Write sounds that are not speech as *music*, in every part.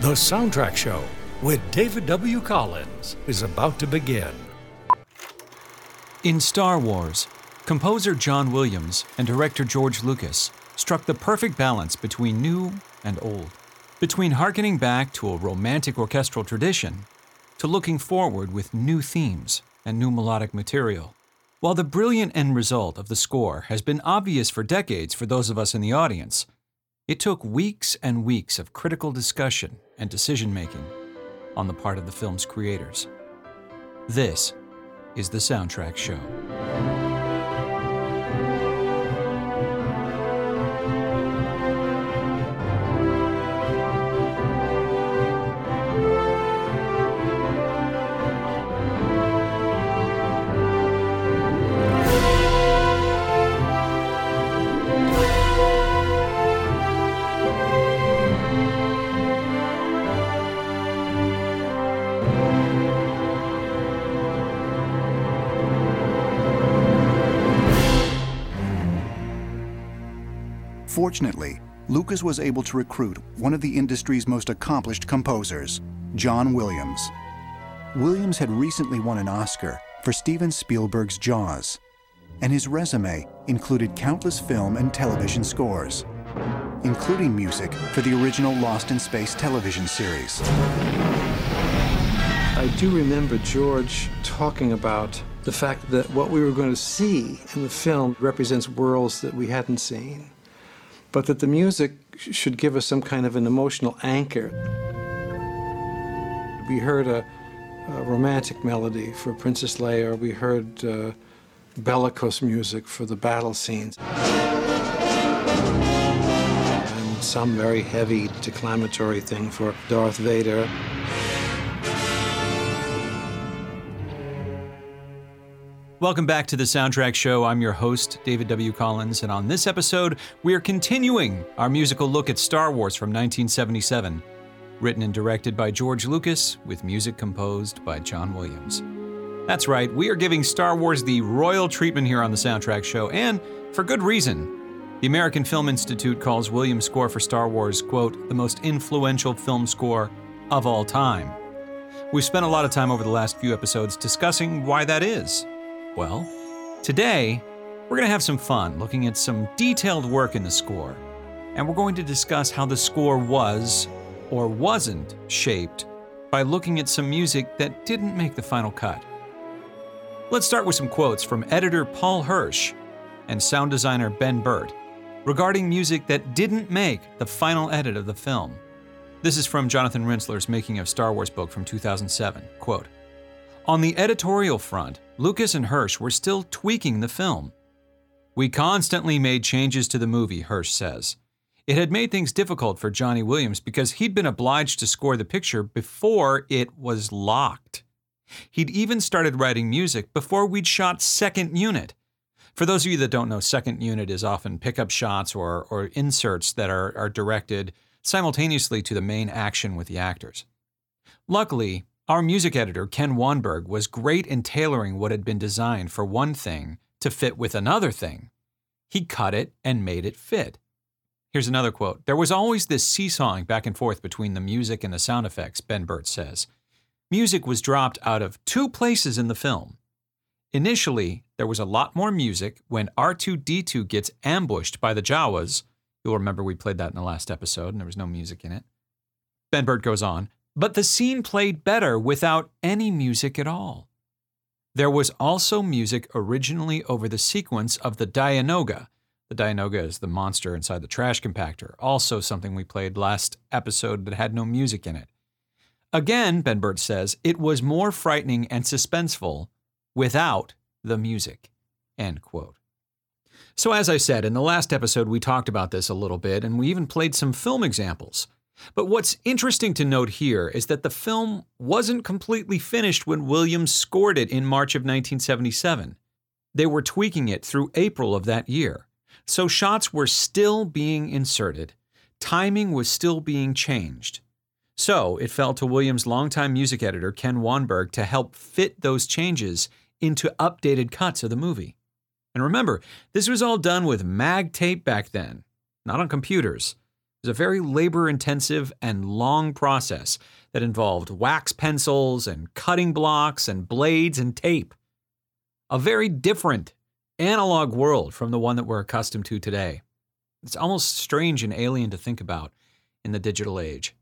The Soundtrack Show with David W. Collins is about to begin. In Star Wars, composer John Williams and director George Lucas struck the perfect balance between new and old, between harkening back to a romantic orchestral tradition to looking forward with new themes and new melodic material. While the brilliant end result of the score has been obvious for decades for those of us in the audience, it took weeks and weeks of critical discussion and decision making on the part of the film's creators. This is the Soundtrack Show. Fortunately, Lucas was able to recruit one of the industry's most accomplished composers, John Williams. Williams had recently won an Oscar for Steven Spielberg's Jaws, and his resume included countless film and television scores, including music for the original Lost in Space television series. I do remember George talking about the fact that what we were going to see in the film represents worlds that we hadn't seen but that the music should give us some kind of an emotional anchor. We heard a, a romantic melody for Princess Leia, or we heard uh, bellicose music for the battle scenes, and some very heavy declamatory thing for Darth Vader. Welcome back to the Soundtrack Show. I'm your host, David W. Collins, and on this episode, we are continuing our musical look at Star Wars from 1977. Written and directed by George Lucas, with music composed by John Williams. That's right, we are giving Star Wars the royal treatment here on the Soundtrack Show, and for good reason. The American Film Institute calls Williams' score for Star Wars, quote, the most influential film score of all time. We've spent a lot of time over the last few episodes discussing why that is. Well, today we're going to have some fun looking at some detailed work in the score, and we're going to discuss how the score was or wasn't shaped by looking at some music that didn't make the final cut. Let's start with some quotes from editor Paul Hirsch and sound designer Ben Burtt regarding music that didn't make the final edit of the film. This is from Jonathan Rinzler's Making of Star Wars book from 2007. Quote, on the editorial front, Lucas and Hirsch were still tweaking the film. We constantly made changes to the movie, Hirsch says. It had made things difficult for Johnny Williams because he'd been obliged to score the picture before it was locked. He'd even started writing music before we'd shot second unit. For those of you that don't know, second unit is often pickup shots or, or inserts that are, are directed simultaneously to the main action with the actors. Luckily, our music editor, Ken Wannberg, was great in tailoring what had been designed for one thing to fit with another thing. He cut it and made it fit. Here's another quote There was always this seesawing back and forth between the music and the sound effects, Ben Burtt says. Music was dropped out of two places in the film. Initially, there was a lot more music when R2D2 gets ambushed by the Jawas. You'll remember we played that in the last episode and there was no music in it. Ben Burtt goes on, but the scene played better without any music at all. There was also music originally over the sequence of the Dianoga. The Dianoga is the monster inside the trash compactor, also something we played last episode that had no music in it. Again, Ben Burtt says, it was more frightening and suspenseful without the music. End quote. So, as I said, in the last episode, we talked about this a little bit, and we even played some film examples. But what's interesting to note here is that the film wasn't completely finished when Williams scored it in March of 1977. They were tweaking it through April of that year. So shots were still being inserted, timing was still being changed. So it fell to Williams' longtime music editor, Ken Wannberg, to help fit those changes into updated cuts of the movie. And remember, this was all done with mag tape back then, not on computers. Was a very labor intensive and long process that involved wax pencils and cutting blocks and blades and tape. A very different analog world from the one that we're accustomed to today. It's almost strange and alien to think about in the digital age.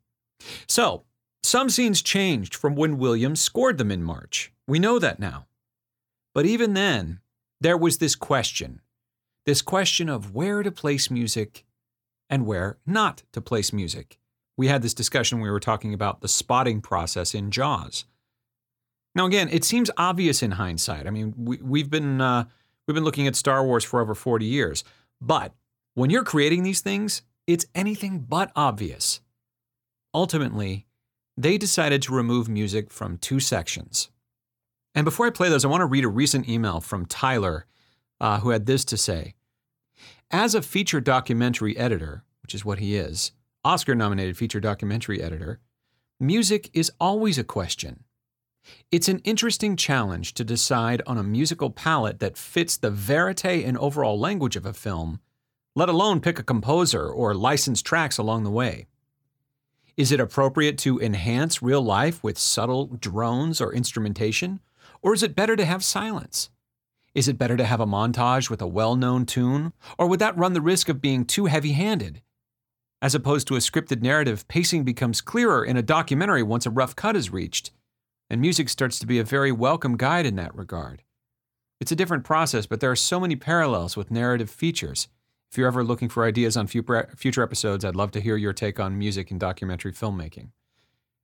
So, some scenes changed from when Williams scored them in March. We know that now. But even then, there was this question this question of where to place music and where not to place music. We had this discussion we were talking about the spotting process in Jaws. Now, again, it seems obvious in hindsight. I mean, we, we've been uh, we've been looking at Star Wars for over 40 years, but when you're creating these things, it's anything but obvious. Ultimately, they decided to remove music from two sections. And before I play those, I want to read a recent email from Tyler, uh, who had this to say As a feature documentary editor, which is what he is, Oscar nominated feature documentary editor, music is always a question. It's an interesting challenge to decide on a musical palette that fits the verite and overall language of a film, let alone pick a composer or license tracks along the way. Is it appropriate to enhance real life with subtle drones or instrumentation? Or is it better to have silence? Is it better to have a montage with a well known tune? Or would that run the risk of being too heavy handed? As opposed to a scripted narrative, pacing becomes clearer in a documentary once a rough cut is reached, and music starts to be a very welcome guide in that regard. It's a different process, but there are so many parallels with narrative features. If you're ever looking for ideas on future episodes, I'd love to hear your take on music and documentary filmmaking.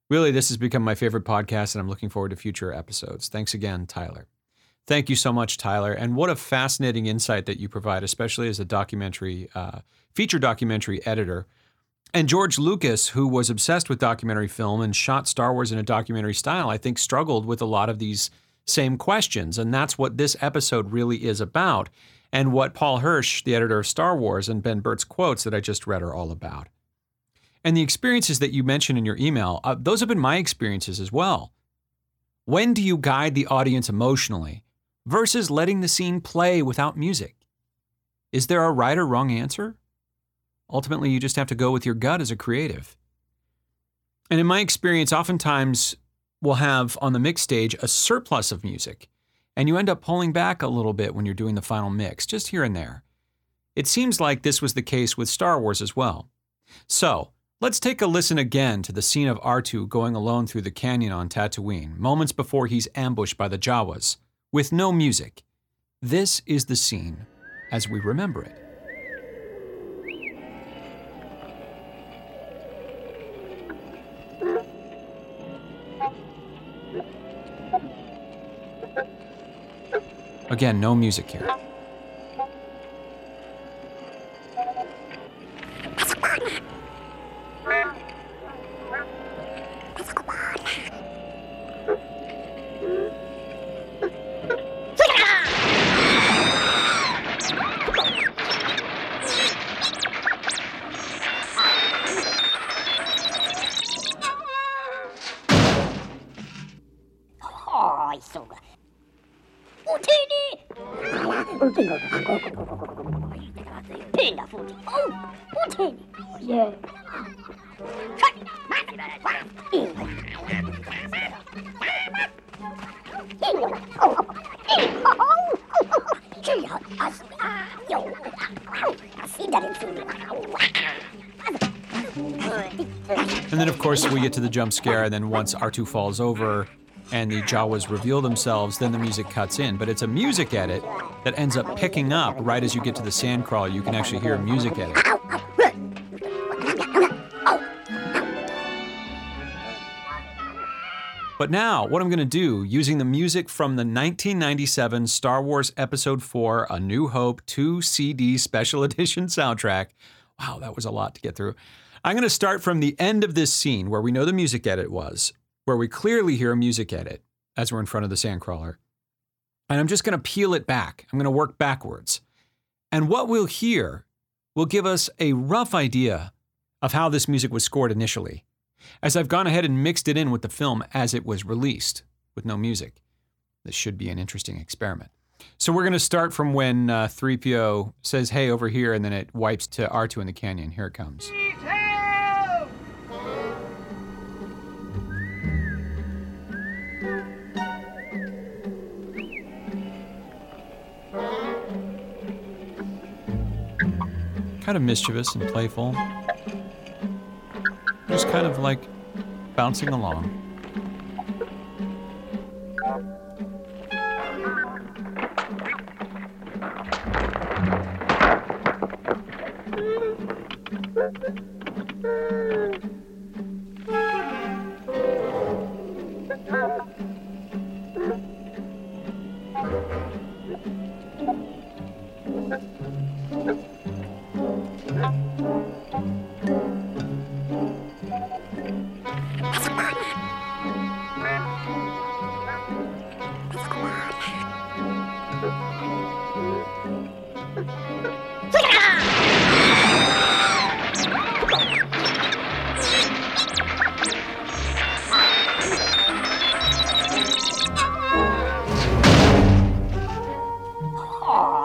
Really, this has become my favorite podcast, and I'm looking forward to future episodes. Thanks again, Tyler. Thank you so much, Tyler. And what a fascinating insight that you provide, especially as a documentary, uh, feature documentary editor. And George Lucas, who was obsessed with documentary film and shot Star Wars in a documentary style, I think struggled with a lot of these same questions. And that's what this episode really is about and what Paul Hirsch, the editor of Star Wars, and Ben Burtt's quotes that I just read are all about. And the experiences that you mentioned in your email, uh, those have been my experiences as well. When do you guide the audience emotionally versus letting the scene play without music? Is there a right or wrong answer? Ultimately, you just have to go with your gut as a creative. And in my experience, oftentimes we'll have on the mix stage a surplus of music and you end up pulling back a little bit when you're doing the final mix, just here and there. It seems like this was the case with Star Wars as well. So, let's take a listen again to the scene of R2 going alone through the canyon on Tatooine, moments before he's ambushed by the Jawas, with no music. This is the scene as we remember it. Again, no music here. We get to the jump scare, and then once R2 falls over and the Jawas reveal themselves, then the music cuts in. But it's a music edit that ends up picking up right as you get to the sand crawl. You can actually hear a music edit. But now, what I'm going to do, using the music from the 1997 Star Wars Episode 4 A New Hope 2 CD Special *laughs* Edition soundtrack. Wow, that was a lot to get through. I'm going to start from the end of this scene where we know the music edit was, where we clearly hear a music edit as we're in front of the sandcrawler. And I'm just going to peel it back. I'm going to work backwards. And what we'll hear will give us a rough idea of how this music was scored initially, as I've gone ahead and mixed it in with the film as it was released with no music. This should be an interesting experiment. So we're going to start from when uh, 3PO says, hey, over here, and then it wipes to R2 in the canyon. Here it comes. Kind of mischievous and playful. Just kind of like bouncing along. Mm-hmm.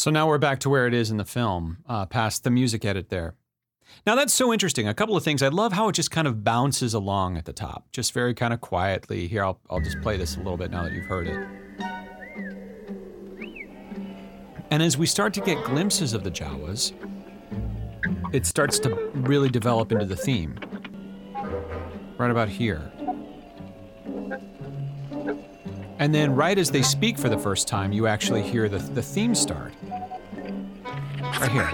So now we're back to where it is in the film, uh, past the music edit there. Now that's so interesting. A couple of things. I love how it just kind of bounces along at the top, just very kind of quietly. Here, I'll, I'll just play this a little bit now that you've heard it. And as we start to get glimpses of the Jawas, it starts to really develop into the theme. Right about here. And then, right as they speak for the first time, you actually hear the, the theme start. Right here.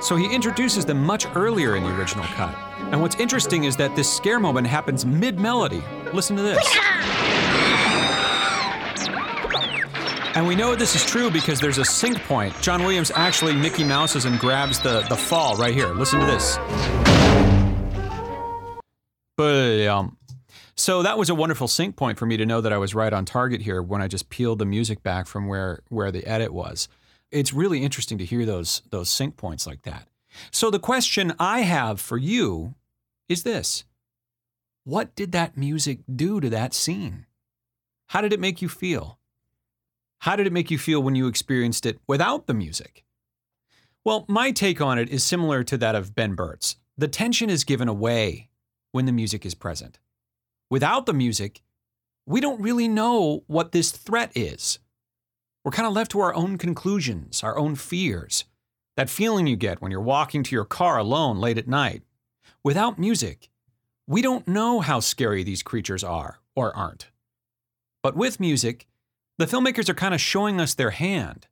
So he introduces them much earlier in the original cut. And what's interesting is that this scare moment happens mid melody. Listen to this. And we know this is true because there's a sync point. John Williams actually Mickey Mouses and grabs the, the fall right here. Listen to this. Boom. So that was a wonderful sync point for me to know that I was right on target here when I just peeled the music back from where, where the edit was. It's really interesting to hear those, those sync points like that. So the question I have for you is this What did that music do to that scene? How did it make you feel? How did it make you feel when you experienced it without the music? Well, my take on it is similar to that of Ben Burtt's. The tension is given away when the music is present. Without the music, we don't really know what this threat is. We're kind of left to our own conclusions, our own fears. That feeling you get when you're walking to your car alone late at night. Without music, we don't know how scary these creatures are or aren't. But with music, the filmmakers are kind of showing us their hand.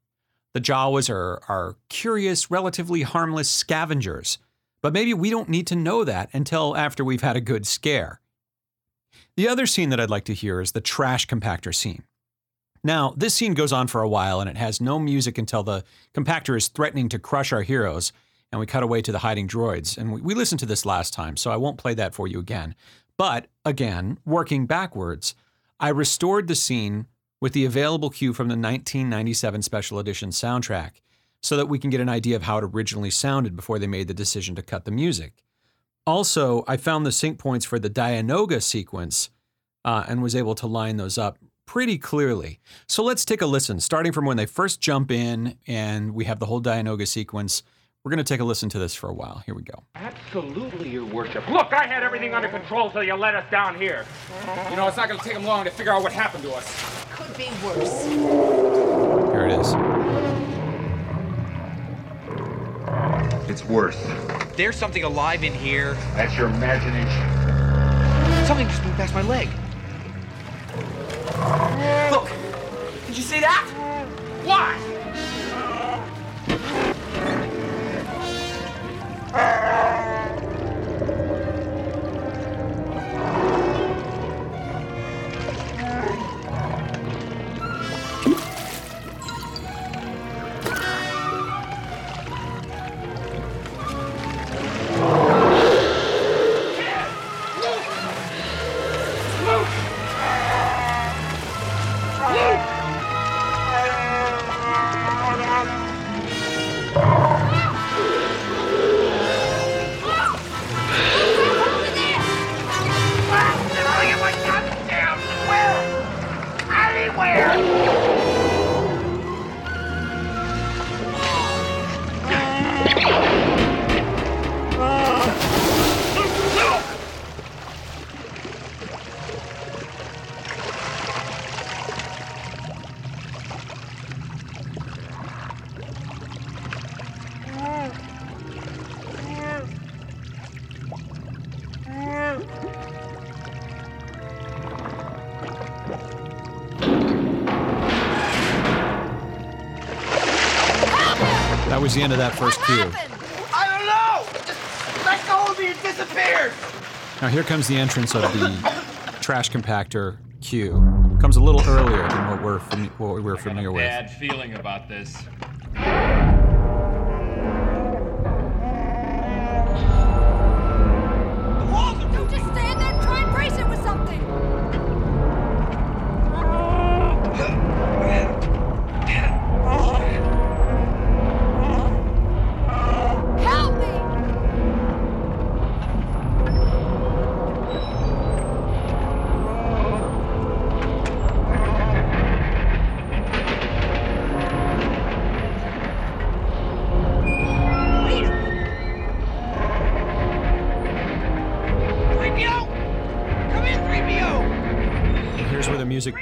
The Jawas are, are curious, relatively harmless scavengers, But maybe we don't need to know that until after we've had a good scare. The other scene that I'd like to hear is the trash compactor scene. Now, this scene goes on for a while and it has no music until the compactor is threatening to crush our heroes, and we cut away to the hiding droids. And we, we listened to this last time, so I won't play that for you again. But again, working backwards, I restored the scene with the available cue from the 1997 Special Edition soundtrack so that we can get an idea of how it originally sounded before they made the decision to cut the music. Also, I found the sync points for the Dianoga sequence uh, and was able to line those up pretty clearly. So let's take a listen, starting from when they first jump in and we have the whole Dianoga sequence. We're going to take a listen to this for a while. Here we go. Absolutely, Your Worship. Look, I had everything under control, so you let us down here. You know, it's not going to take them long to figure out what happened to us. Could be worse. Here it is. It's worse. There's something alive in here. That's your imagination. Something just moved past my leg. Look! Did you see that? Why? That was the end of that first cue. I don't know! Just let go of me and disappeared! Now here comes the entrance of the *coughs* trash compactor cue. Comes a little earlier than what we're fami- what we're familiar with. Bad feeling about this.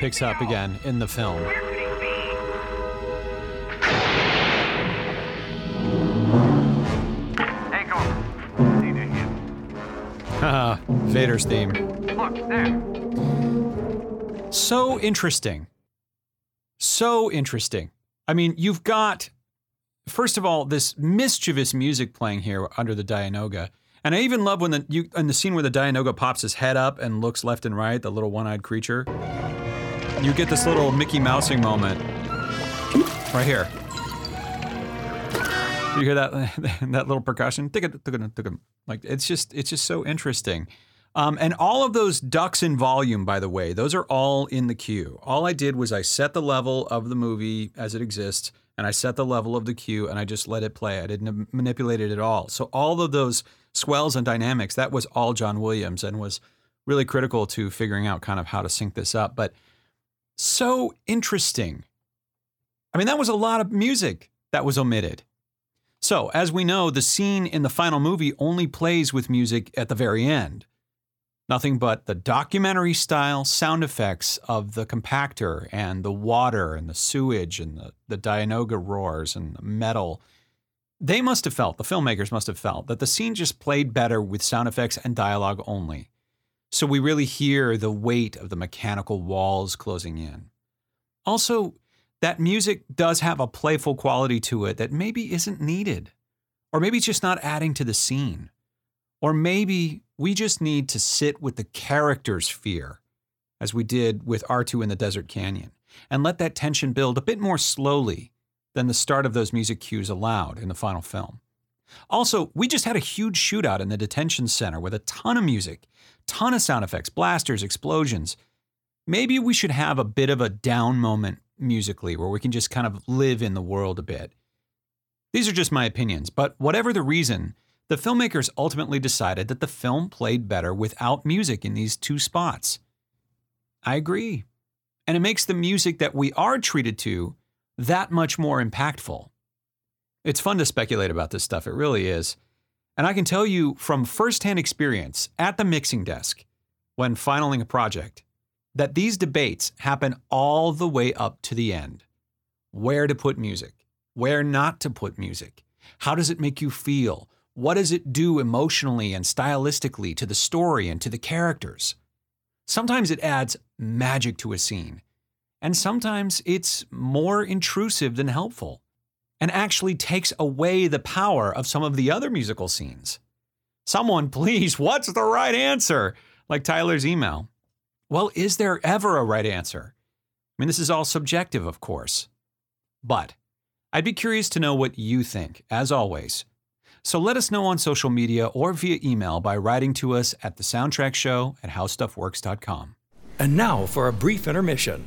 Picks up again in the film. Hey, go. Need to hit. Haha, Vader's theme. Look, there. So interesting. So interesting. I mean, you've got, first of all, this mischievous music playing here under the Dianoga. And I even love when the you in the scene where the Dianoga pops his head up and looks left and right, the little one-eyed creature. You get this little Mickey Mousing moment right here. You hear that *laughs* that little percussion? Like it's just it's just so interesting. Um, and all of those ducks in volume, by the way, those are all in the cue. All I did was I set the level of the movie as it exists, and I set the level of the cue, and I just let it play. I didn't manipulate it at all. So all of those swells and dynamics, that was all John Williams, and was really critical to figuring out kind of how to sync this up. But so interesting. I mean, that was a lot of music that was omitted. So, as we know, the scene in the final movie only plays with music at the very end. Nothing but the documentary style sound effects of the compactor and the water and the sewage and the, the Dianoga roars and the metal. They must have felt, the filmmakers must have felt, that the scene just played better with sound effects and dialogue only. So we really hear the weight of the mechanical walls closing in. Also, that music does have a playful quality to it that maybe isn't needed. Or maybe it's just not adding to the scene. Or maybe we just need to sit with the character's fear, as we did with R2 in the Desert Canyon, and let that tension build a bit more slowly than the start of those music cues allowed in the final film. Also, we just had a huge shootout in the detention center with a ton of music, ton of sound effects, blasters, explosions. Maybe we should have a bit of a down moment musically where we can just kind of live in the world a bit. These are just my opinions, but whatever the reason, the filmmakers ultimately decided that the film played better without music in these two spots. I agree. And it makes the music that we are treated to that much more impactful. It's fun to speculate about this stuff, it really is. And I can tell you from firsthand experience at the mixing desk when finaling a project that these debates happen all the way up to the end. Where to put music, where not to put music, how does it make you feel, what does it do emotionally and stylistically to the story and to the characters? Sometimes it adds magic to a scene, and sometimes it's more intrusive than helpful and actually takes away the power of some of the other musical scenes. Someone, *laughs* please, what's the right answer? Like Tyler's email. Well, is there ever a right answer? I mean, this is all subjective, of course. But I'd be curious to know what you think, as always. So let us know on social media or via email by writing to us at the soundtrack show at howstuffworks.com. And now for a brief intermission.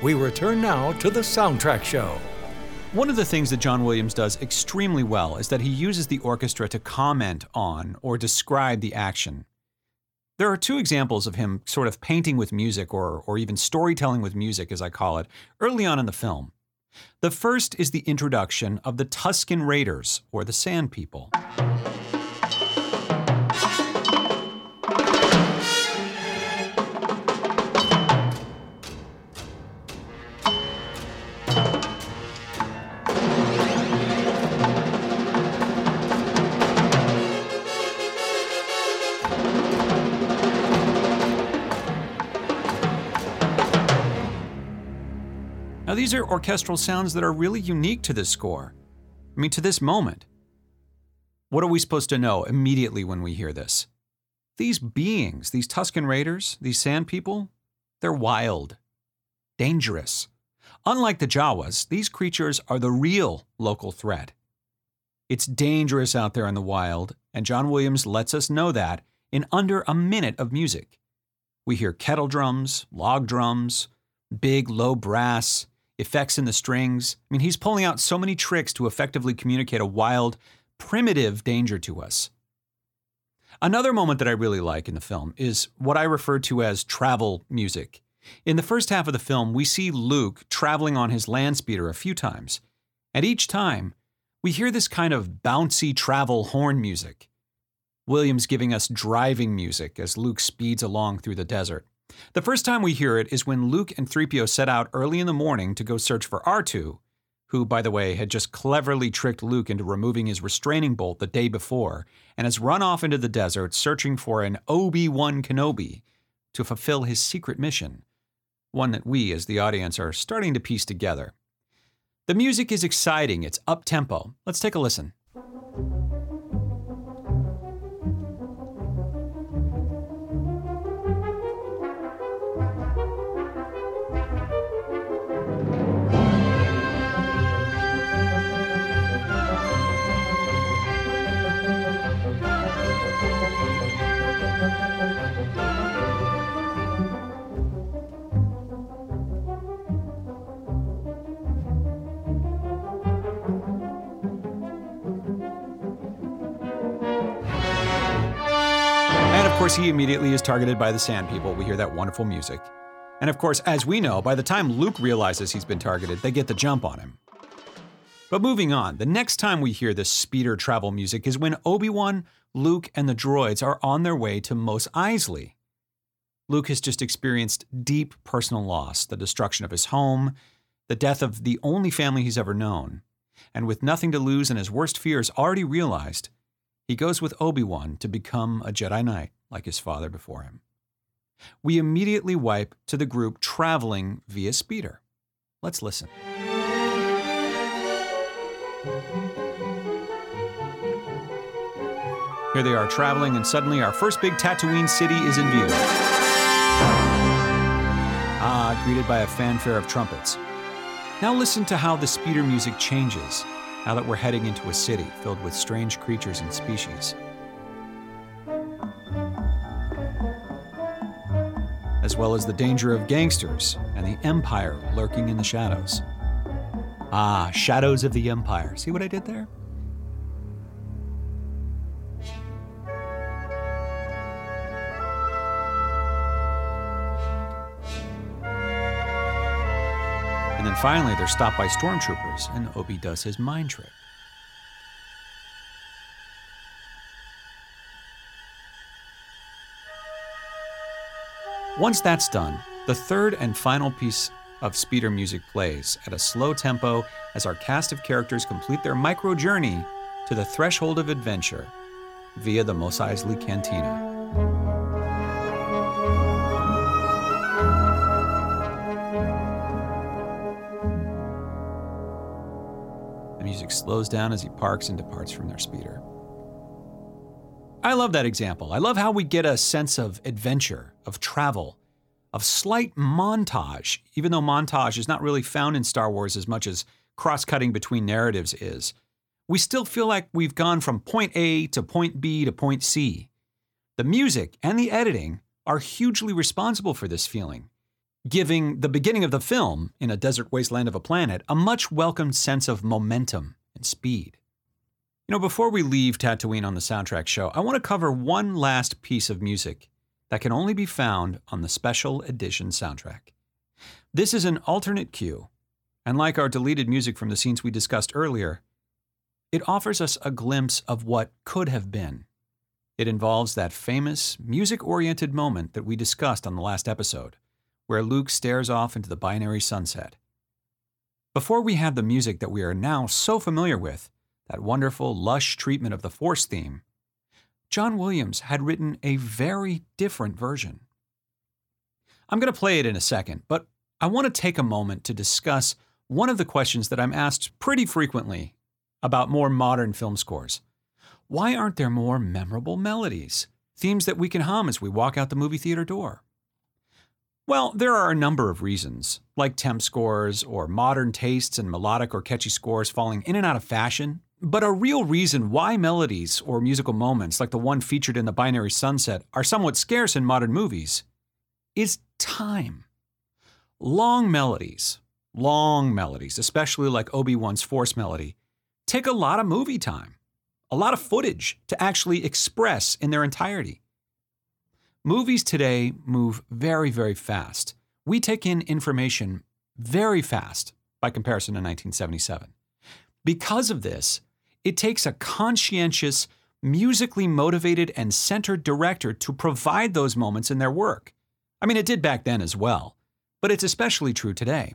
We return now to the soundtrack show. One of the things that John Williams does extremely well is that he uses the orchestra to comment on or describe the action. There are two examples of him sort of painting with music or, or even storytelling with music, as I call it, early on in the film. The first is the introduction of the Tusken Raiders, or the Sand People. These are orchestral sounds that are really unique to this score. I mean, to this moment. What are we supposed to know immediately when we hear this? These beings, these Tusken Raiders, these sand people, they're wild, dangerous. Unlike the Jawas, these creatures are the real local threat. It's dangerous out there in the wild, and John Williams lets us know that in under a minute of music. We hear kettle drums, log drums, big low brass, effects in the strings. I mean, he's pulling out so many tricks to effectively communicate a wild, primitive danger to us. Another moment that I really like in the film is what I refer to as travel music. In the first half of the film, we see Luke traveling on his land speeder a few times, and each time, we hear this kind of bouncy travel horn music. Williams giving us driving music as Luke speeds along through the desert. The first time we hear it is when Luke and 3PO set out early in the morning to go search for R2, who, by the way, had just cleverly tricked Luke into removing his restraining bolt the day before and has run off into the desert searching for an Obi Wan Kenobi to fulfill his secret mission, one that we, as the audience, are starting to piece together. The music is exciting, it's up tempo. Let's take a listen. Course, he immediately is targeted by the Sand People. We hear that wonderful music. And of course, as we know, by the time Luke realizes he's been targeted, they get the jump on him. But moving on, the next time we hear this speeder travel music is when Obi Wan, Luke, and the droids are on their way to Mos Eisley. Luke has just experienced deep personal loss the destruction of his home, the death of the only family he's ever known. And with nothing to lose and his worst fears already realized, he goes with Obi Wan to become a Jedi Knight like his father before him. We immediately wipe to the group traveling via speeder. Let's listen. Here they are traveling, and suddenly our first big Tatooine city is in view. Ah, greeted by a fanfare of trumpets. Now listen to how the speeder music changes now that we're heading into a city filled with strange creatures and species. As well as the danger of gangsters and the Empire lurking in the shadows. Ah, shadows of the Empire. See what I did there? Finally, they're stopped by stormtroopers, and Obi does his mind trick. Once that's done, the third and final piece of speeder music plays at a slow tempo as our cast of characters complete their micro journey to the threshold of adventure via the Mos Eisley Cantina. Music slows down as he parks and departs from their speeder. I love that example. I love how we get a sense of adventure, of travel, of slight montage, even though montage is not really found in Star Wars as much as cross cutting between narratives is. We still feel like we've gone from point A to point B to point C. The music and the editing are hugely responsible for this feeling, giving the beginning of the film, in a desert wasteland of a planet, a much welcomed sense of momentum and speed. You know, before we leave Tatooine on the soundtrack show, I want to cover one last piece of music that can only be found on the special edition soundtrack. This is an alternate cue, and like our deleted music from the scenes we discussed earlier, it offers us a glimpse of what could have been. It involves that famous, music oriented moment that we discussed on the last episode, where Luke stares off into the binary sunset. Before we have the music that we are now so familiar with, that wonderful, lush treatment of the Force theme, John Williams had written a very different version. I'm going to play it in a second, but I want to take a moment to discuss one of the questions that I'm asked pretty frequently about more modern film scores. Why aren't there more memorable melodies, themes that we can hum as we walk out the movie theater door? Well, there are a number of reasons, like temp scores or modern tastes and melodic or catchy scores falling in and out of fashion. But a real reason why melodies or musical moments like the one featured in the Binary Sunset are somewhat scarce in modern movies is time. Long melodies, long melodies, especially like Obi Wan's Force melody, take a lot of movie time, a lot of footage to actually express in their entirety. Movies today move very, very fast. We take in information very fast by comparison to 1977. Because of this, it takes a conscientious, musically motivated, and centered director to provide those moments in their work. I mean, it did back then as well, but it's especially true today.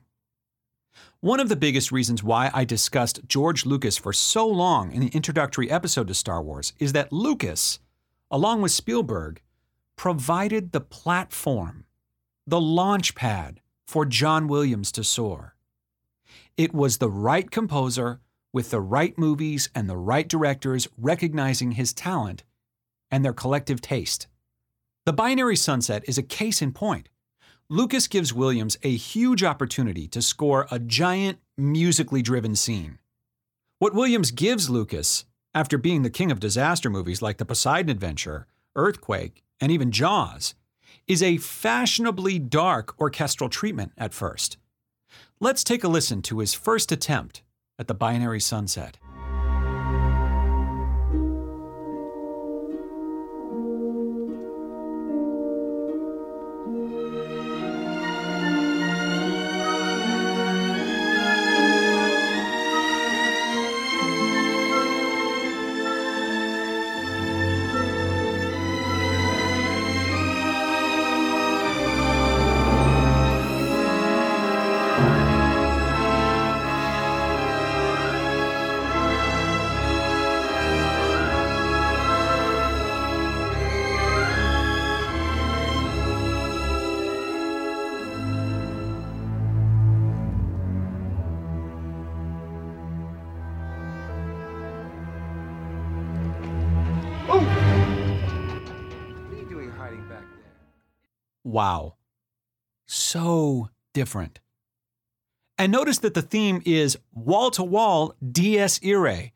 One of the biggest reasons why I discussed George Lucas for so long in the introductory episode to Star Wars is that Lucas, along with Spielberg, provided the platform, the launch pad for John Williams to soar. It was the right composer with the right movies and the right directors recognizing his talent and their collective taste. The Binary Sunset is a case in point. Lucas gives Williams a huge opportunity to score a giant, musically driven scene. What Williams gives Lucas, after being the king of disaster movies like The Poseidon Adventure, Earthquake, and even Jaws, is a fashionably dark orchestral treatment at first. Let's take a listen to his first attempt at the binary sunset. Wow. So different. And notice that the theme is wall to wall Dies Irae.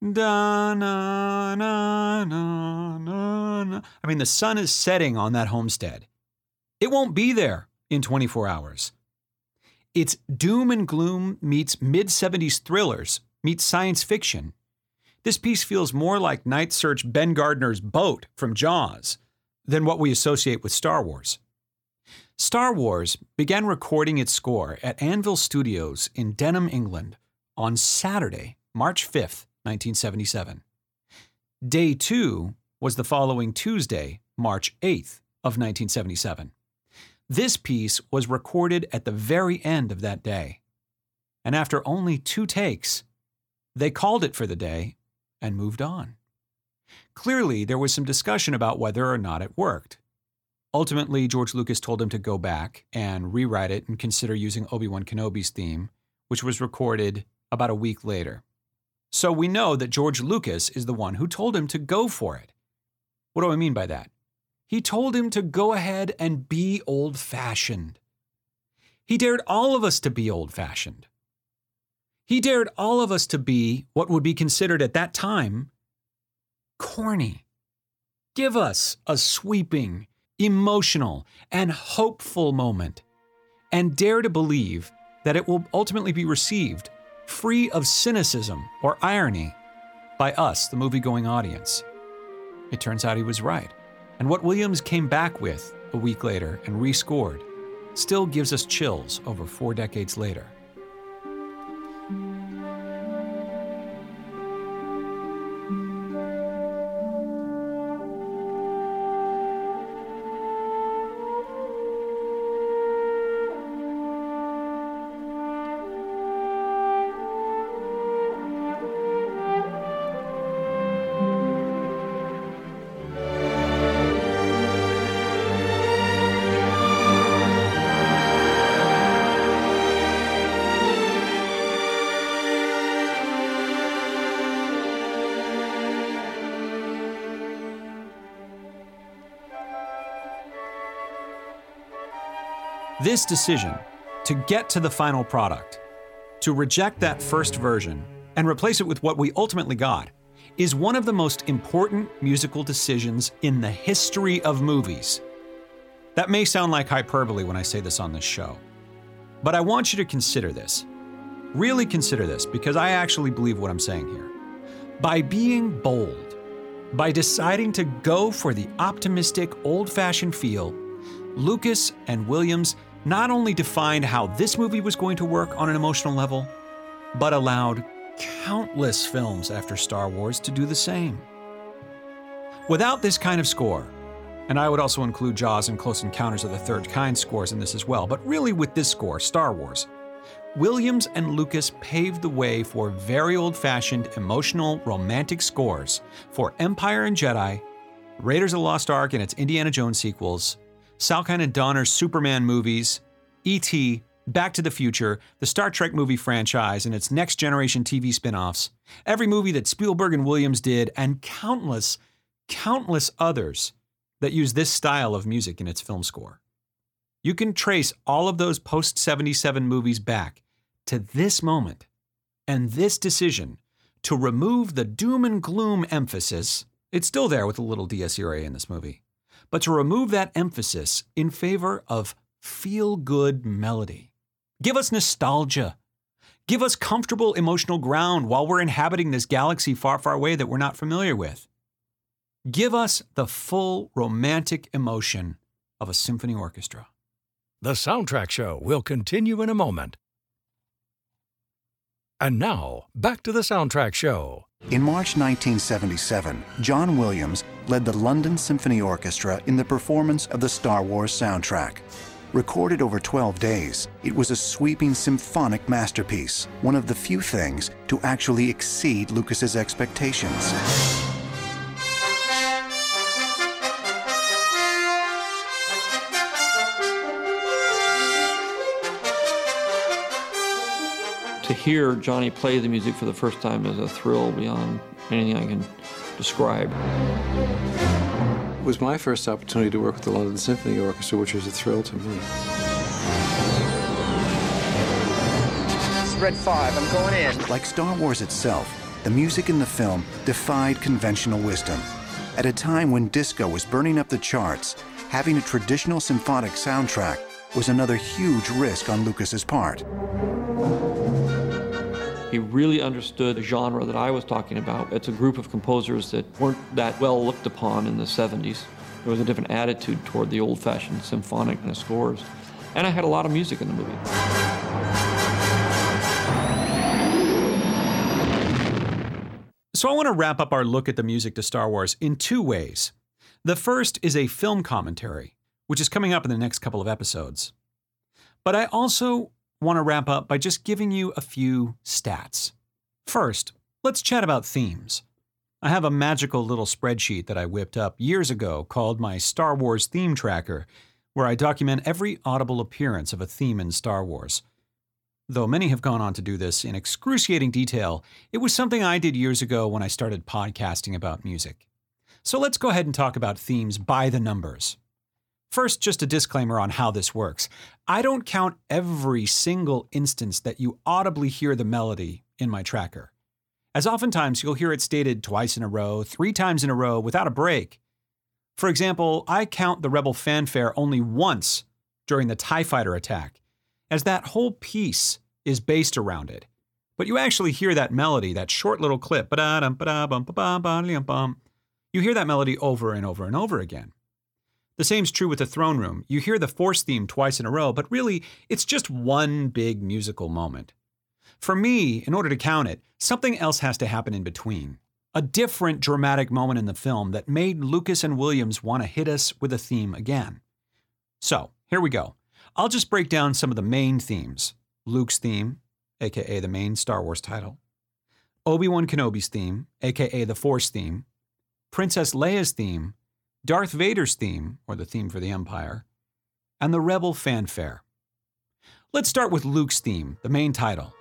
Da, na, na, na, na, na. I mean, the sun is setting on that homestead. It won't be there in 24 hours. It's doom and gloom meets mid 70s thrillers meets science fiction. This piece feels more like Night Search Ben Gardner's boat from Jaws than what we associate with Star Wars. Star Wars began recording its score at Anvil Studios in Denham, England on Saturday, March 5th, 1977. Day 2 was the following Tuesday, March 8th of 1977. This piece was recorded at the very end of that day. And after only two takes, they called it for the day and moved on. Clearly, there was some discussion about whether or not it worked. Ultimately, George Lucas told him to go back and rewrite it and consider using Obi Wan Kenobi's theme, which was recorded about a week later. So we know that George Lucas is the one who told him to go for it. What do I mean by that? He told him to go ahead and be old fashioned. He dared all of us to be old fashioned. He dared all of us to be what would be considered at that time corny. Give us a sweeping, emotional, and hopeful moment, and dare to believe that it will ultimately be received free of cynicism or irony by us, the movie going audience. It turns out he was right. And what Williams came back with a week later and rescored still gives us chills over four decades later. This decision to get to the final product, to reject that first version and replace it with what we ultimately got, is one of the most important musical decisions in the history of movies. That may sound like hyperbole when I say this on this show, but I want you to consider this. Really consider this because I actually believe what I'm saying here. By being bold, by deciding to go for the optimistic, old fashioned feel, Lucas and Williams not only defined how this movie was going to work on an emotional level, but allowed countless films after Star Wars to do the same. Without this kind of score, and I would also include Jaws and Close Encounters of the Third Kind scores in this as well, but really with this score, Star Wars, Williams and Lucas paved the way for very old fashioned, emotional, romantic scores for Empire and Jedi, Raiders of the Lost Ark and its Indiana Jones sequels, Salkind and Donner's Superman movies, E.T., Back to the Future, the Star Trek movie franchise and its next generation TV spin offs, every movie that Spielberg and Williams did, and countless, countless others that use this style of music in its film score. You can trace all of those post 77 movies back to this moment and this decision to remove the doom and gloom emphasis. It's still there with a little Dies Irae in this movie but to remove that emphasis in favor of feel good melody. Give us nostalgia. Give us comfortable emotional ground while we're inhabiting this galaxy far, far away that we're not familiar with. Give us the full romantic emotion of a symphony orchestra. The Soundtrack Show will continue in a moment. And now, back to the Soundtrack Show. In March 1977, John Williams led the London Symphony Orchestra in the performance of the Star Wars soundtrack. Recorded over 12 days, it was a sweeping symphonic masterpiece, one of the few things to actually exceed Lucas's expectations. To hear Johnny play the music for the first time is a thrill beyond anything I can describe. It was my first opportunity to work with the London Symphony Orchestra, which was a thrill to me. Red 5, I'm going in. Like Star Wars itself, the music in the film defied conventional wisdom. At a time when disco was burning up the charts, having a traditional symphonic soundtrack was another huge risk on Lucas's part. He really understood the genre that I was talking about. It's a group of composers that weren't that well looked upon in the 70s. There was a different attitude toward the old fashioned symphonic of scores. And I had a lot of music in the movie. So I want to wrap up our look at the music to Star Wars in two ways. The first is a film commentary, which is coming up in the next couple of episodes. But I also want to wrap up by just giving you a few stats. First, let's chat about themes. I have a magical little spreadsheet that I whipped up years ago called my Star Wars Theme Tracker, where I document every audible appearance of a theme in Star Wars. Though many have gone on to do this in excruciating detail, it was something I did years ago when I started podcasting about music. So let's go ahead and talk about themes by the numbers. First, just a disclaimer on how this works. I don't count every single instance that you audibly hear the melody in my tracker, as oftentimes you'll hear it stated twice in a row, three times in a row, without a break. For example, I count the Rebel fanfare only once during the TIE fighter attack, as that whole piece is based around it. But you actually hear that melody, that short little clip, you hear that melody over and over and over again. The same's true with the throne room. You hear the Force theme twice in a row, but really, it's just one big musical moment. For me, in order to count it, something else has to happen in between. A different dramatic moment in the film that made Lucas and Williams want to hit us with a theme again. So, here we go. I'll just break down some of the main themes Luke's theme, aka the main Star Wars title, Obi Wan Kenobi's theme, aka the Force theme, Princess Leia's theme, Darth Vader's theme, or the theme for the Empire, and the Rebel fanfare. Let's start with Luke's theme, the main title.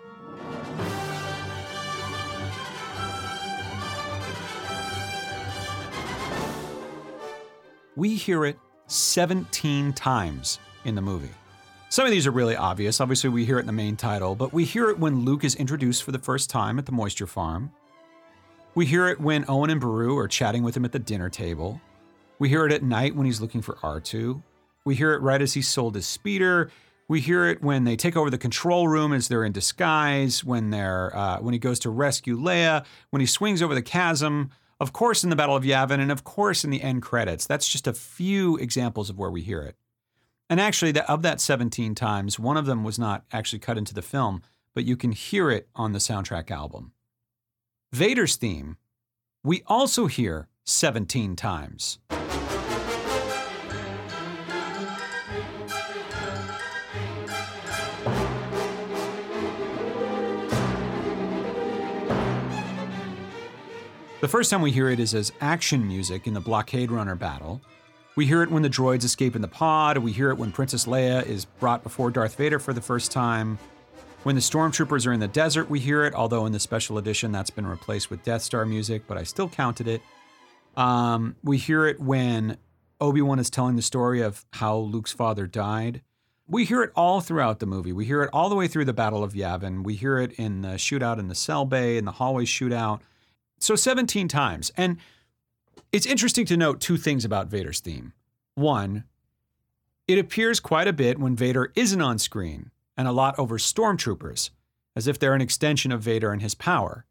We hear it 17 times in the movie. Some of these are really obvious. Obviously, we hear it in the main title, but we hear it when Luke is introduced for the first time at the Moisture Farm. We hear it when Owen and Beru are chatting with him at the dinner table. We hear it at night when he's looking for R2. We hear it right as he's sold his speeder. We hear it when they take over the control room as they're in disguise, when they're uh, when he goes to rescue Leia, when he swings over the chasm, of course in the Battle of Yavin, and of course in the end credits. That's just a few examples of where we hear it. And actually, that, of that 17 times, one of them was not actually cut into the film, but you can hear it on the soundtrack album. Vader's theme, we also hear 17 times. The first time we hear it is as action music in the Blockade Runner battle. We hear it when the droids escape in the pod. We hear it when Princess Leia is brought before Darth Vader for the first time. When the stormtroopers are in the desert, we hear it, although in the special edition that's been replaced with Death Star music, but I still counted it. Um, we hear it when Obi Wan is telling the story of how Luke's father died. We hear it all throughout the movie. We hear it all the way through the Battle of Yavin. We hear it in the shootout in the cell bay, in the hallway shootout. So 17 times. And it's interesting to note two things about Vader's theme. One, it appears quite a bit when Vader isn't on screen and a lot over stormtroopers, as if they're an extension of Vader and his power.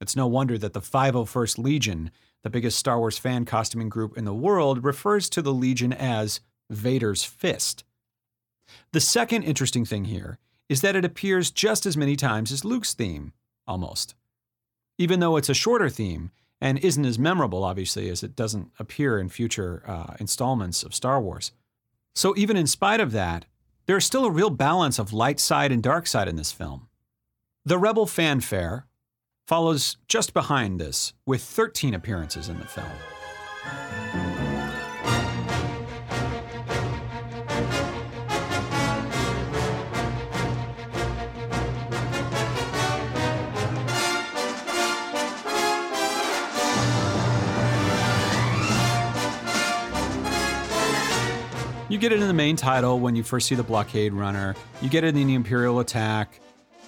It's no wonder that the 501st Legion, the biggest Star Wars fan costuming group in the world, refers to the Legion as Vader's Fist. The second interesting thing here is that it appears just as many times as Luke's theme, almost. Even though it's a shorter theme and isn't as memorable, obviously, as it doesn't appear in future uh, installments of Star Wars. So, even in spite of that, there is still a real balance of light side and dark side in this film. The Rebel fanfare follows just behind this, with 13 appearances in the film. You get it in the main title when you first see the blockade runner. You get it in the Imperial attack.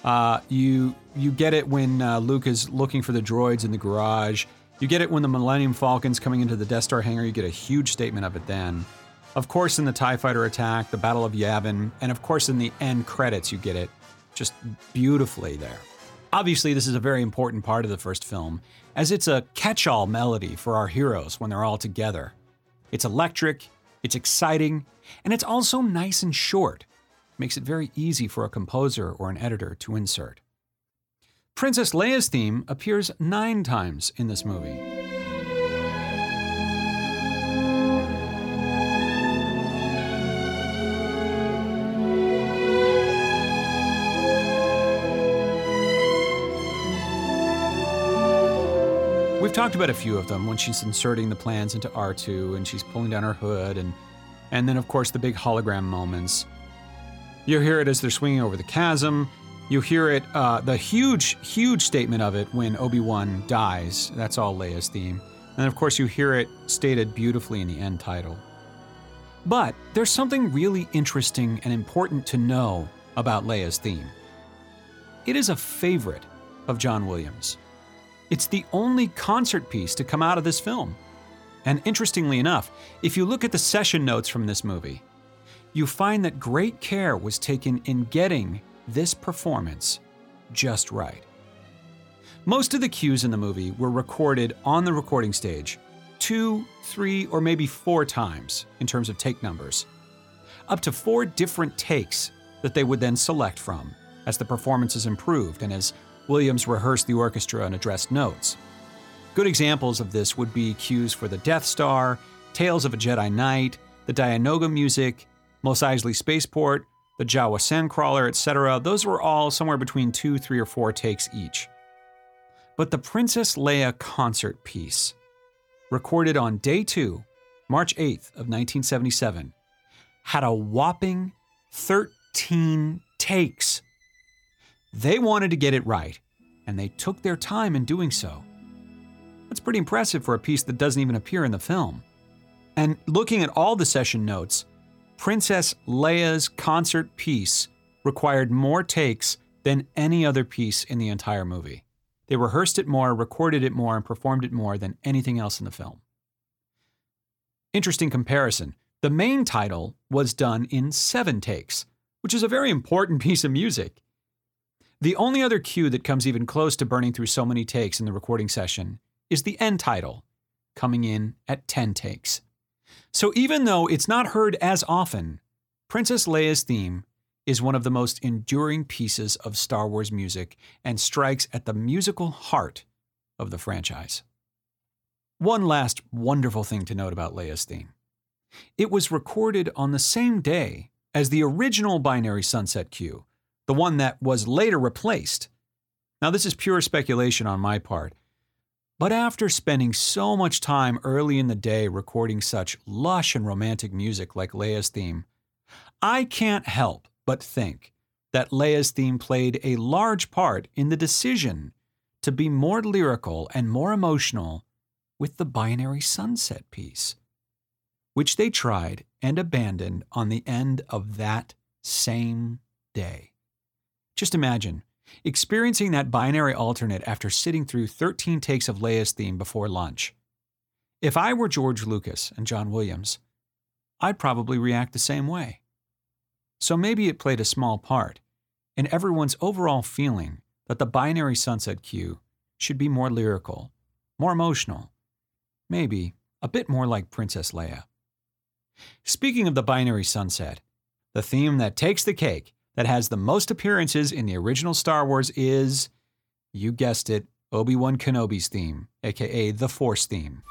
Uh, you you get it when uh, Luke is looking for the droids in the garage. You get it when the Millennium Falcon's coming into the Death Star hangar. You get a huge statement of it then. Of course, in the TIE fighter attack, the Battle of Yavin, and of course, in the end credits, you get it just beautifully there. Obviously, this is a very important part of the first film, as it's a catch all melody for our heroes when they're all together. It's electric, it's exciting, and it's also nice and short. Makes it very easy for a composer or an editor to insert. Princess Leia's theme appears nine times in this movie. We've talked about a few of them when she's inserting the plans into R2 and she's pulling down her hood and and then of course the big hologram moments. You hear it as they're swinging over the chasm. You hear it, uh, the huge, huge statement of it when Obi Wan dies. That's all Leia's theme. And of course, you hear it stated beautifully in the end title. But there's something really interesting and important to know about Leia's theme. It is a favorite of John Williams. It's the only concert piece to come out of this film. And interestingly enough, if you look at the session notes from this movie, you find that great care was taken in getting this performance just right. Most of the cues in the movie were recorded on the recording stage two, three, or maybe four times in terms of take numbers. Up to four different takes that they would then select from as the performances improved and as Williams rehearsed the orchestra and addressed notes. Good examples of this would be cues for the Death Star, Tales of a Jedi Knight, the Dianoga music, Mos Eisley Spaceport, the Jawa Sandcrawler, etc. Those were all somewhere between two, three, or four takes each. But the Princess Leia concert piece, recorded on day two, March 8th of 1977, had a whopping 13 takes. They wanted to get it right, and they took their time in doing so. That's pretty impressive for a piece that doesn't even appear in the film. And looking at all the session notes, Princess Leia's concert piece required more takes than any other piece in the entire movie. They rehearsed it more, recorded it more, and performed it more than anything else in the film. Interesting comparison. The main title was done in seven takes, which is a very important *laughs* piece of music. The only other cue that comes even close to burning through so many takes in the recording session is the end title, coming in at 10 takes. So even though it's not heard as often, Princess Leia's theme is one of the most enduring pieces of Star Wars music and strikes at the musical heart of the franchise. One last wonderful thing to note about Leia's theme it was recorded on the same day as the original binary sunset cue, the one that was later replaced. Now, this is pure speculation on my part, but after spending so much time early in the day recording such lush and romantic music like Leia's theme, I can't help but think that Leia's theme played a large part in the decision to be more lyrical and more emotional with the binary sunset piece, which they tried and abandoned on the end of that same day. Just imagine experiencing that binary alternate after sitting through 13 takes of Leia's theme before lunch. If I were George Lucas and John Williams, I'd probably react the same way. So maybe it played a small part in everyone's overall feeling that the binary sunset cue should be more lyrical, more emotional, maybe a bit more like Princess Leia. Speaking of the binary sunset, the theme that takes the cake, that has the most appearances in the original Star Wars is, you guessed it, Obi Wan Kenobi's theme, aka the Force theme.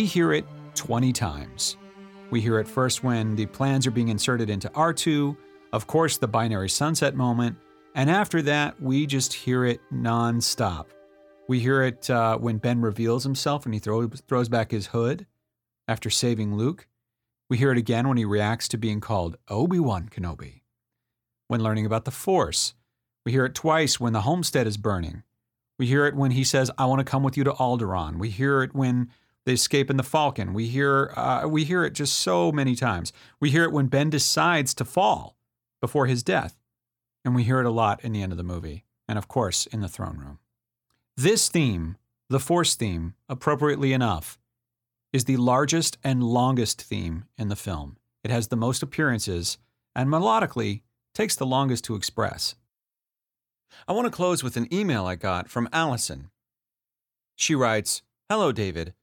We hear it 20 times. We hear it first when the plans are being inserted into R2, of course, the binary sunset moment, and after that, we just hear it nonstop. We hear it uh, when Ben reveals himself and he throws, throws back his hood after saving Luke. We hear it again when he reacts to being called Obi Wan Kenobi. When learning about the Force, we hear it twice when the homestead is burning. We hear it when he says, I want to come with you to Alderaan. We hear it when they escape in the Falcon. We hear, uh, we hear it just so many times. We hear it when Ben decides to fall before his death. And we hear it a lot in the end of the movie, and of course, in the throne room. This theme, the Force theme, appropriately enough, is the largest and longest theme in the film. It has the most appearances and melodically takes the longest to express. I want to close with an email I got from Allison. She writes Hello, David.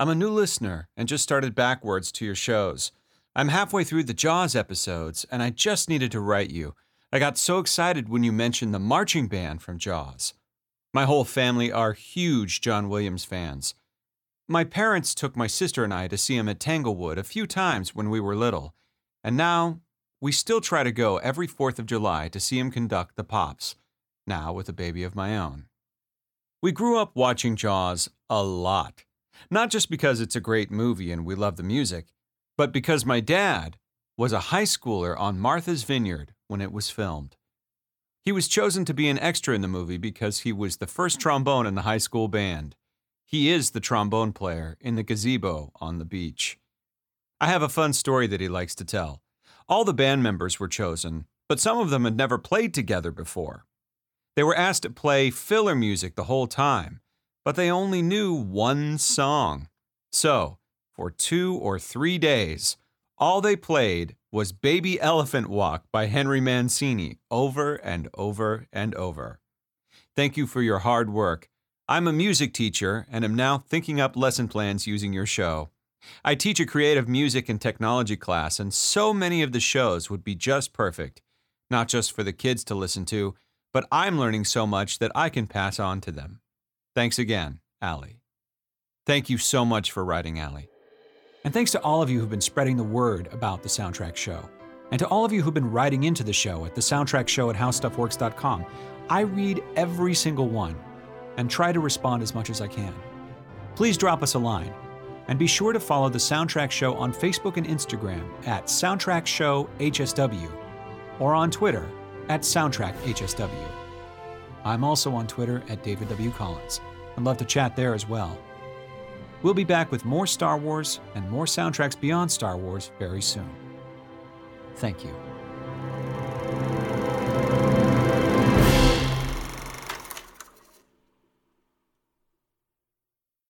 I'm a new listener and just started backwards to your shows. I'm halfway through the Jaws episodes, and I just needed to write you. I got so excited when you mentioned the marching band from Jaws. My whole family are huge John Williams fans. My parents took my sister and I to see him at Tanglewood a few times when we were little, and now we still try to go every 4th of July to see him conduct the Pops, now with a baby of my own. We grew up watching Jaws a lot, not just because it's a great movie and we love the music, but because my dad was a high schooler on Martha's Vineyard when it was filmed. He was chosen to be an extra in the movie because he was the first trombone in the high school band. He is the trombone player in the gazebo on the beach. I have a fun story that he likes to tell. All the band members were chosen, but some of them had never played together before. They were asked to play filler music the whole time, but they only knew one song. So, for two or three days, all they played was Baby Elephant Walk by Henry Mancini over and over and over. Thank you for your hard work. I'm a music teacher and am now thinking up lesson plans using your show. I teach a creative music and technology class, and so many of the shows would be just perfect, not just for the kids to listen to, but I'm learning so much that I can pass on to them. Thanks again, Allie. Thank you so much for writing, Allie. And thanks to all of you who've been spreading the word about the Soundtrack Show. And to all of you who've been writing into the show at the soundtrack show at howstuffworks.com. I read every single one and try to respond as much as I can. Please drop us a line. And be sure to follow the Soundtrack Show on Facebook and Instagram at Soundtrack Show HSW or on Twitter at Soundtrack HSW. I'm also on Twitter at David W. Collins. I'd love to chat there as well. We'll be back with more Star Wars and more soundtracks beyond Star Wars very soon. Thank you.